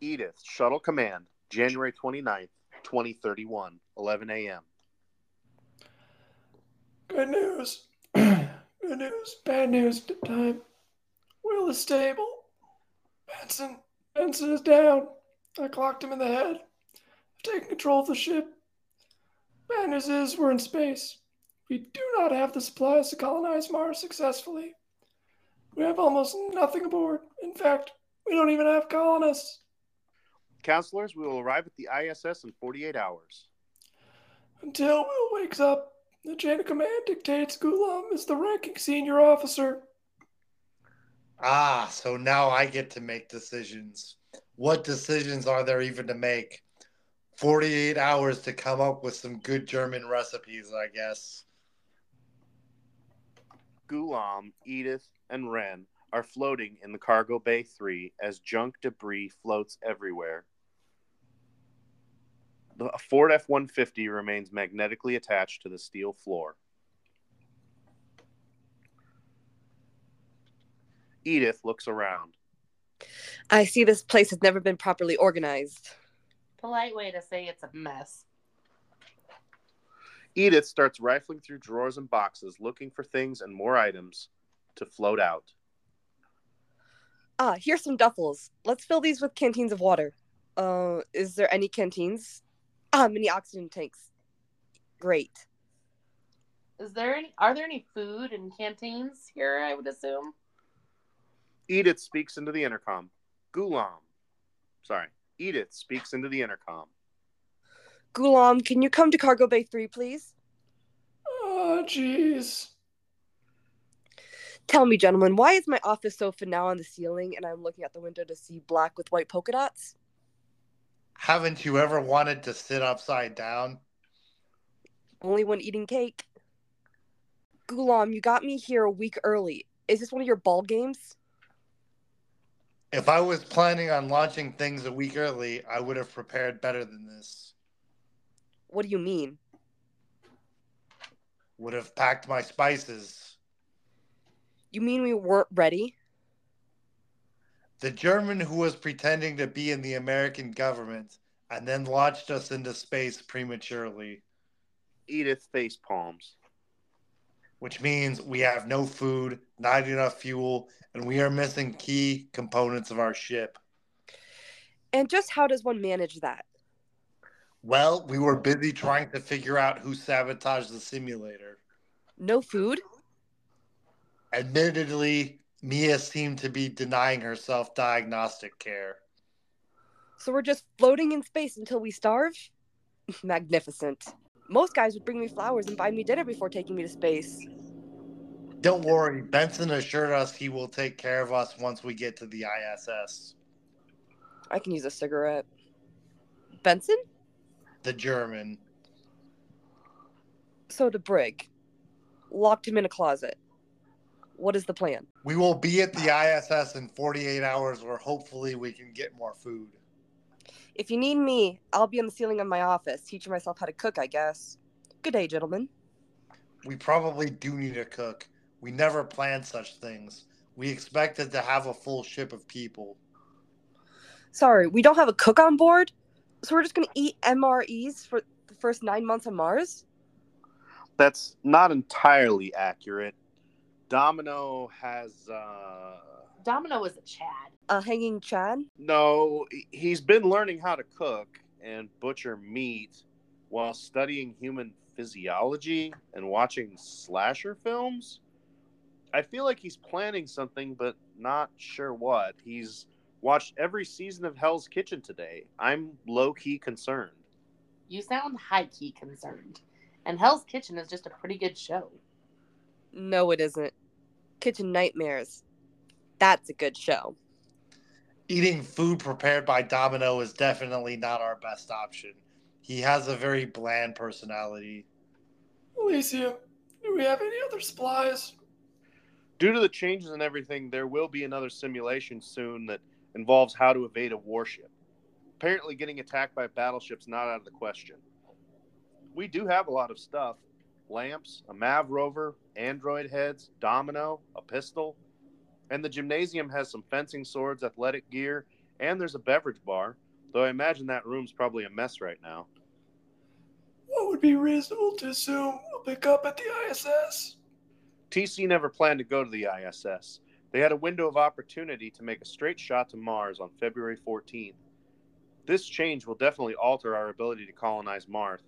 Edith, Shuttle Command, January 29th, 2031, 11 a.m. Good news. Good news. Bad news time. Will is stable. Benson. Benson is down. I clocked him in the head. I've taken control of the ship. Bad news is we're in space. We do not have the supplies to colonize Mars successfully. We have almost nothing aboard. In fact, we don't even have colonists. Counselors, we will arrive at the ISS in 48 hours. Until Will wakes up, the chain of command dictates Gulam is the ranking senior officer. Ah, so now I get to make decisions. What decisions are there even to make? 48 hours to come up with some good German recipes, I guess. Gulam, Edith, and Ren are floating in the cargo bay 3 as junk debris floats everywhere. The Ford F 150 remains magnetically attached to the steel floor. Edith looks around. I see this place has never been properly organized. Polite way to say it's a mess. Edith starts rifling through drawers and boxes looking for things and more items to float out. Ah, here's some duffels. Let's fill these with canteens of water. Uh, is there any canteens? Ah, mini oxygen tanks. Great. Is there any? Are there any food in canteens here? I would assume. Edith speaks into the intercom. Gulam. Sorry. Edith speaks into the intercom. Gulam, can you come to cargo bay three, please? Oh, jeez. Tell me, gentlemen, why is my office sofa now on the ceiling and I'm looking out the window to see black with white polka dots? Haven't you ever wanted to sit upside down? Only when eating cake. Gulam, you got me here a week early. Is this one of your ball games? If I was planning on launching things a week early, I would have prepared better than this. What do you mean? Would have packed my spices. You mean we weren't ready? The German who was pretending to be in the American government and then launched us into space prematurely. Edith face palms. Which means we have no food, not enough fuel, and we are missing key components of our ship. And just how does one manage that? Well, we were busy trying to figure out who sabotaged the simulator. No food? Admittedly, Mia seemed to be denying herself diagnostic care. So we're just floating in space until we starve? Magnificent. Most guys would bring me flowers and buy me dinner before taking me to space. Don't worry, Benson assured us he will take care of us once we get to the ISS. I can use a cigarette. Benson? The German. So to Brig. Locked him in a closet. What is the plan? We will be at the ISS in 48 hours where hopefully we can get more food. If you need me, I'll be on the ceiling of my office, teaching myself how to cook, I guess. Good day, gentlemen. We probably do need a cook. We never planned such things. We expected to have a full ship of people. Sorry, we don't have a cook on board? So we're just gonna eat MREs for the first nine months on Mars? That's not entirely accurate. Domino has uh Domino is a Chad. A hanging Chad? no, he's been learning how to cook and butcher meat while studying human physiology and watching slasher films. I feel like he's planning something but not sure what. He's watched every season of Hell's Kitchen today. I'm low key concerned. You sound high key concerned. And Hell's Kitchen is just a pretty good show. No, it isn't. Kitchen Nightmares. That's a good show. Eating food prepared by Domino is definitely not our best option. He has a very bland personality. Alicia, do we have any other supplies? Due to the changes and everything, there will be another simulation soon that involves how to evade a warship. Apparently, getting attacked by a battleship's not out of the question. We do have a lot of stuff lamps, a MAV rover, android heads, domino, a pistol, and the gymnasium has some fencing swords, athletic gear, And there's a beverage bar, though I imagine that room's probably a mess right now. What would be reasonable to assume we'll pick up at the ISS? TC never planned to go to the ISS. They had a window of opportunity to make a straight shot to Mars on February 14th. This change will definitely alter our ability to colonize Mars.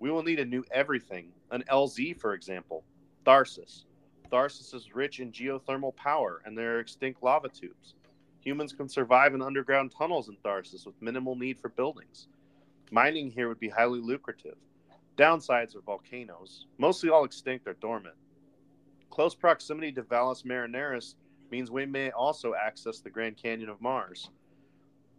We will need a new everything, an LZ, for example, Tharsis. Tharsis is rich in geothermal power, and there are extinct lava tubes. Humans can survive in underground tunnels in Tharsis with minimal need for buildings. Mining here would be highly lucrative. Downsides are volcanoes, mostly all extinct or dormant. Close proximity to Valles Marineris means we may also access the Grand Canyon of Mars.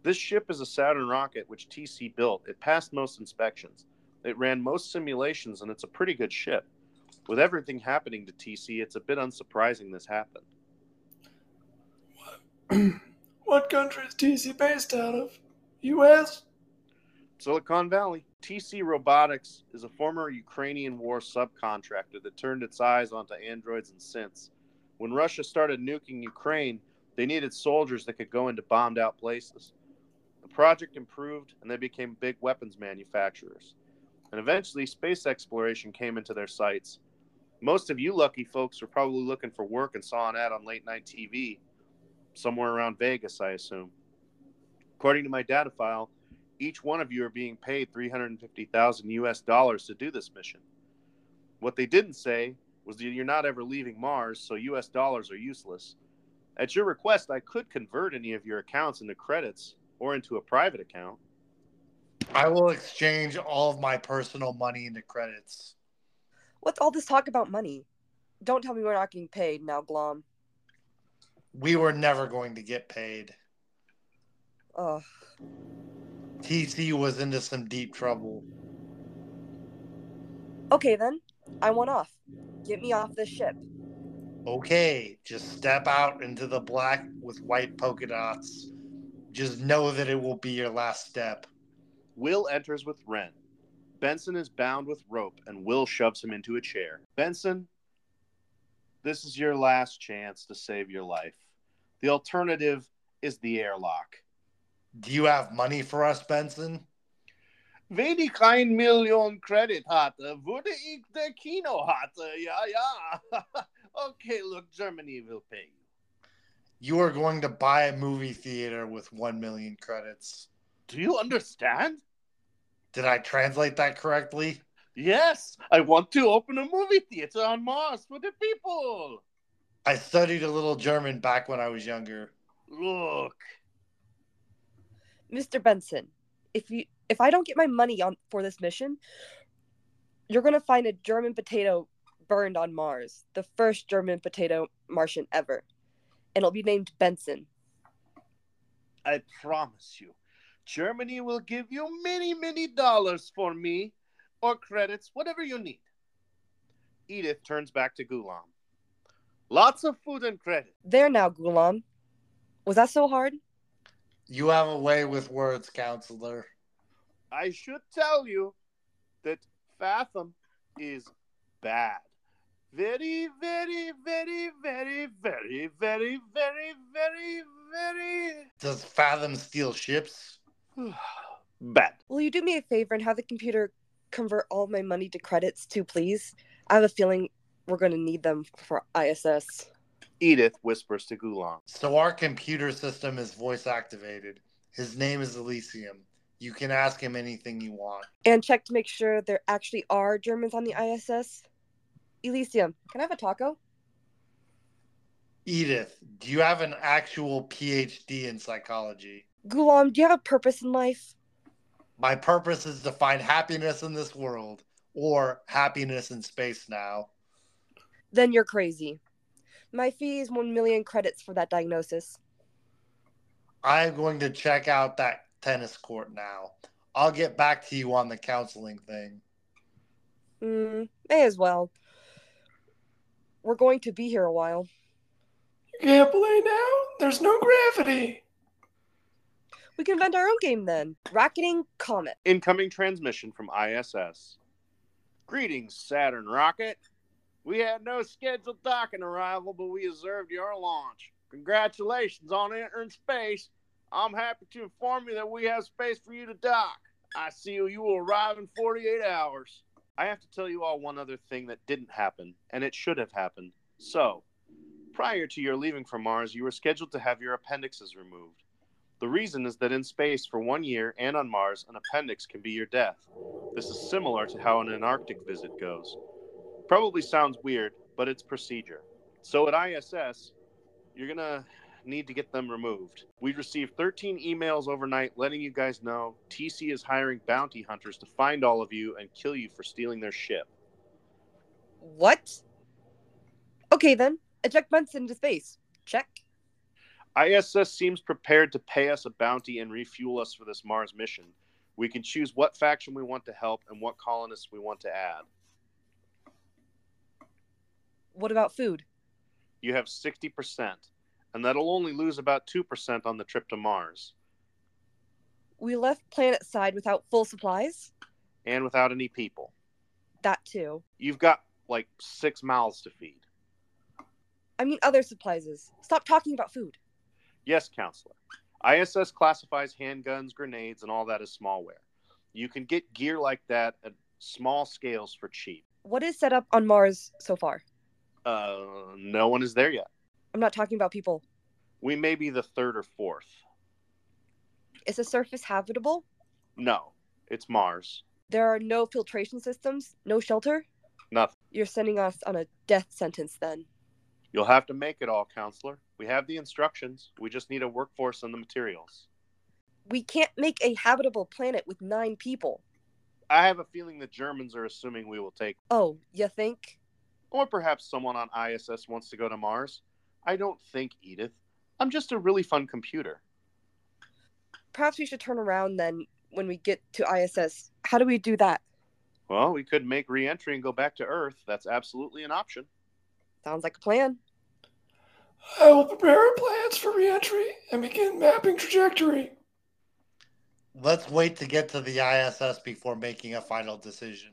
This ship is a Saturn rocket which TC built. It passed most inspections. It ran most simulations, and it's a pretty good ship. With everything happening to TC, it's a bit unsurprising this happened. what country is TC based out of? U.S.? Silicon Valley. TC Robotics is a former Ukrainian war subcontractor that turned its eyes onto androids and synths. When Russia started nuking Ukraine, they needed soldiers that could go into bombed out places. The project improved, and they became big weapons manufacturers. And eventually, space exploration came into their sights. Most of you lucky folks were probably looking for work and saw an ad on late night TV, somewhere around Vegas, I assume. According to my data file, each one of you are being paid 350,000 US dollars to do this mission. What they didn't say was that you're not ever leaving Mars, so US dollars are useless. At your request, I could convert any of your accounts into credits or into a private account. I will exchange all of my personal money into credits. What's all this talk about money? Don't tell me we're not getting paid now, Glom. We were never going to get paid. Ugh. TC was into some deep trouble. Okay then, I want off. Get me off this ship. Okay, just step out into the black with white polka dots. Just know that it will be your last step. Will enters with Ren. Benson is bound with rope, and Will shoves him into a chair. Benson, this is your last chance to save your life. The alternative is the airlock. Do you have money for us, Benson? Wenn ich ein Million Credit hatte, würde ich der Kino hatte. Ja, ja. okay, look, Germany will pay you. You are going to buy a movie theater with 1 million credits. Do you understand? Did I translate that correctly? Yes, I want to open a movie theater on Mars for the people. I studied a little German back when I was younger. Look, Mr. Benson, if you if I don't get my money on for this mission, you're gonna find a German potato burned on Mars, the first German potato Martian ever, and it'll be named Benson. I promise you, Germany will give you many, many dollars for me or credits, whatever you need. Edith turns back to Gulam. Lots of food and credit. There now, Gulam. Was that so hard? You have a way with words, counselor. I should tell you that Fathom is bad. Very, very, very, very, very, very, very, very, very Does Fathom steal ships? bad. Will you do me a favor and have the computer convert all my money to credits too, please? I have a feeling we're gonna need them for ISS. Edith whispers to Gulam. So our computer system is voice activated. His name is Elysium. You can ask him anything you want. And check to make sure there actually are Germans on the ISS. Elysium, can I have a taco? Edith, do you have an actual PhD in psychology? Gulam, do you have a purpose in life? My purpose is to find happiness in this world or happiness in space now. Then you're crazy. My fee is 1 million credits for that diagnosis. I'm going to check out that tennis court now. I'll get back to you on the counseling thing. Hmm, may as well. We're going to be here a while. You can't play now? There's no gravity. We can invent our own game then. Rocketing Comet. Incoming transmission from ISS. Greetings, Saturn rocket. We had no scheduled docking arrival, but we observed your launch. Congratulations on entering space. I'm happy to inform you that we have space for you to dock. I see you will arrive in 48 hours. I have to tell you all one other thing that didn't happen, and it should have happened. So, prior to your leaving for Mars, you were scheduled to have your appendixes removed. The reason is that in space for one year and on Mars, an appendix can be your death. This is similar to how an Antarctic visit goes. Probably sounds weird, but it's procedure. So at ISS, you're going to need to get them removed. We received 13 emails overnight letting you guys know TC is hiring bounty hunters to find all of you and kill you for stealing their ship. What? Okay then, eject Benson into space. Check. ISS seems prepared to pay us a bounty and refuel us for this Mars mission. We can choose what faction we want to help and what colonists we want to add. What about food? You have 60%, and that'll only lose about 2% on the trip to Mars, We left planet side without full supplies? and without any people. That too. You've got like six mouths to feed. I mean other supplies. Stop talking about food. Yes, counselor. ISS classifies handguns, grenades, and all that as smallware. You can get gear like that at small scales for cheap. What is set up on Mars so far? Uh, no one is there yet. I'm not talking about people. We may be the third or fourth. Is the surface habitable? No, it's Mars. There are no filtration systems, no shelter? Nothing. You're sending us on a death sentence then. You'll have to make it all, counselor. We have the instructions. We just need a workforce and the materials. We can't make a habitable planet with nine people. I have a feeling the Germans are assuming we will take, Oh, you think? or perhaps someone on ISS wants to go to Mars. I don't think, Edith. I'm just a really fun computer. Perhaps we should turn around then when we get to ISS. How do we do that? Well, we could make re entry and go back to Earth. That's absolutely an option. Sounds like a plan. I will prepare plans for reentry and begin mapping trajectory. Let's wait to get to the ISS before making a final decision.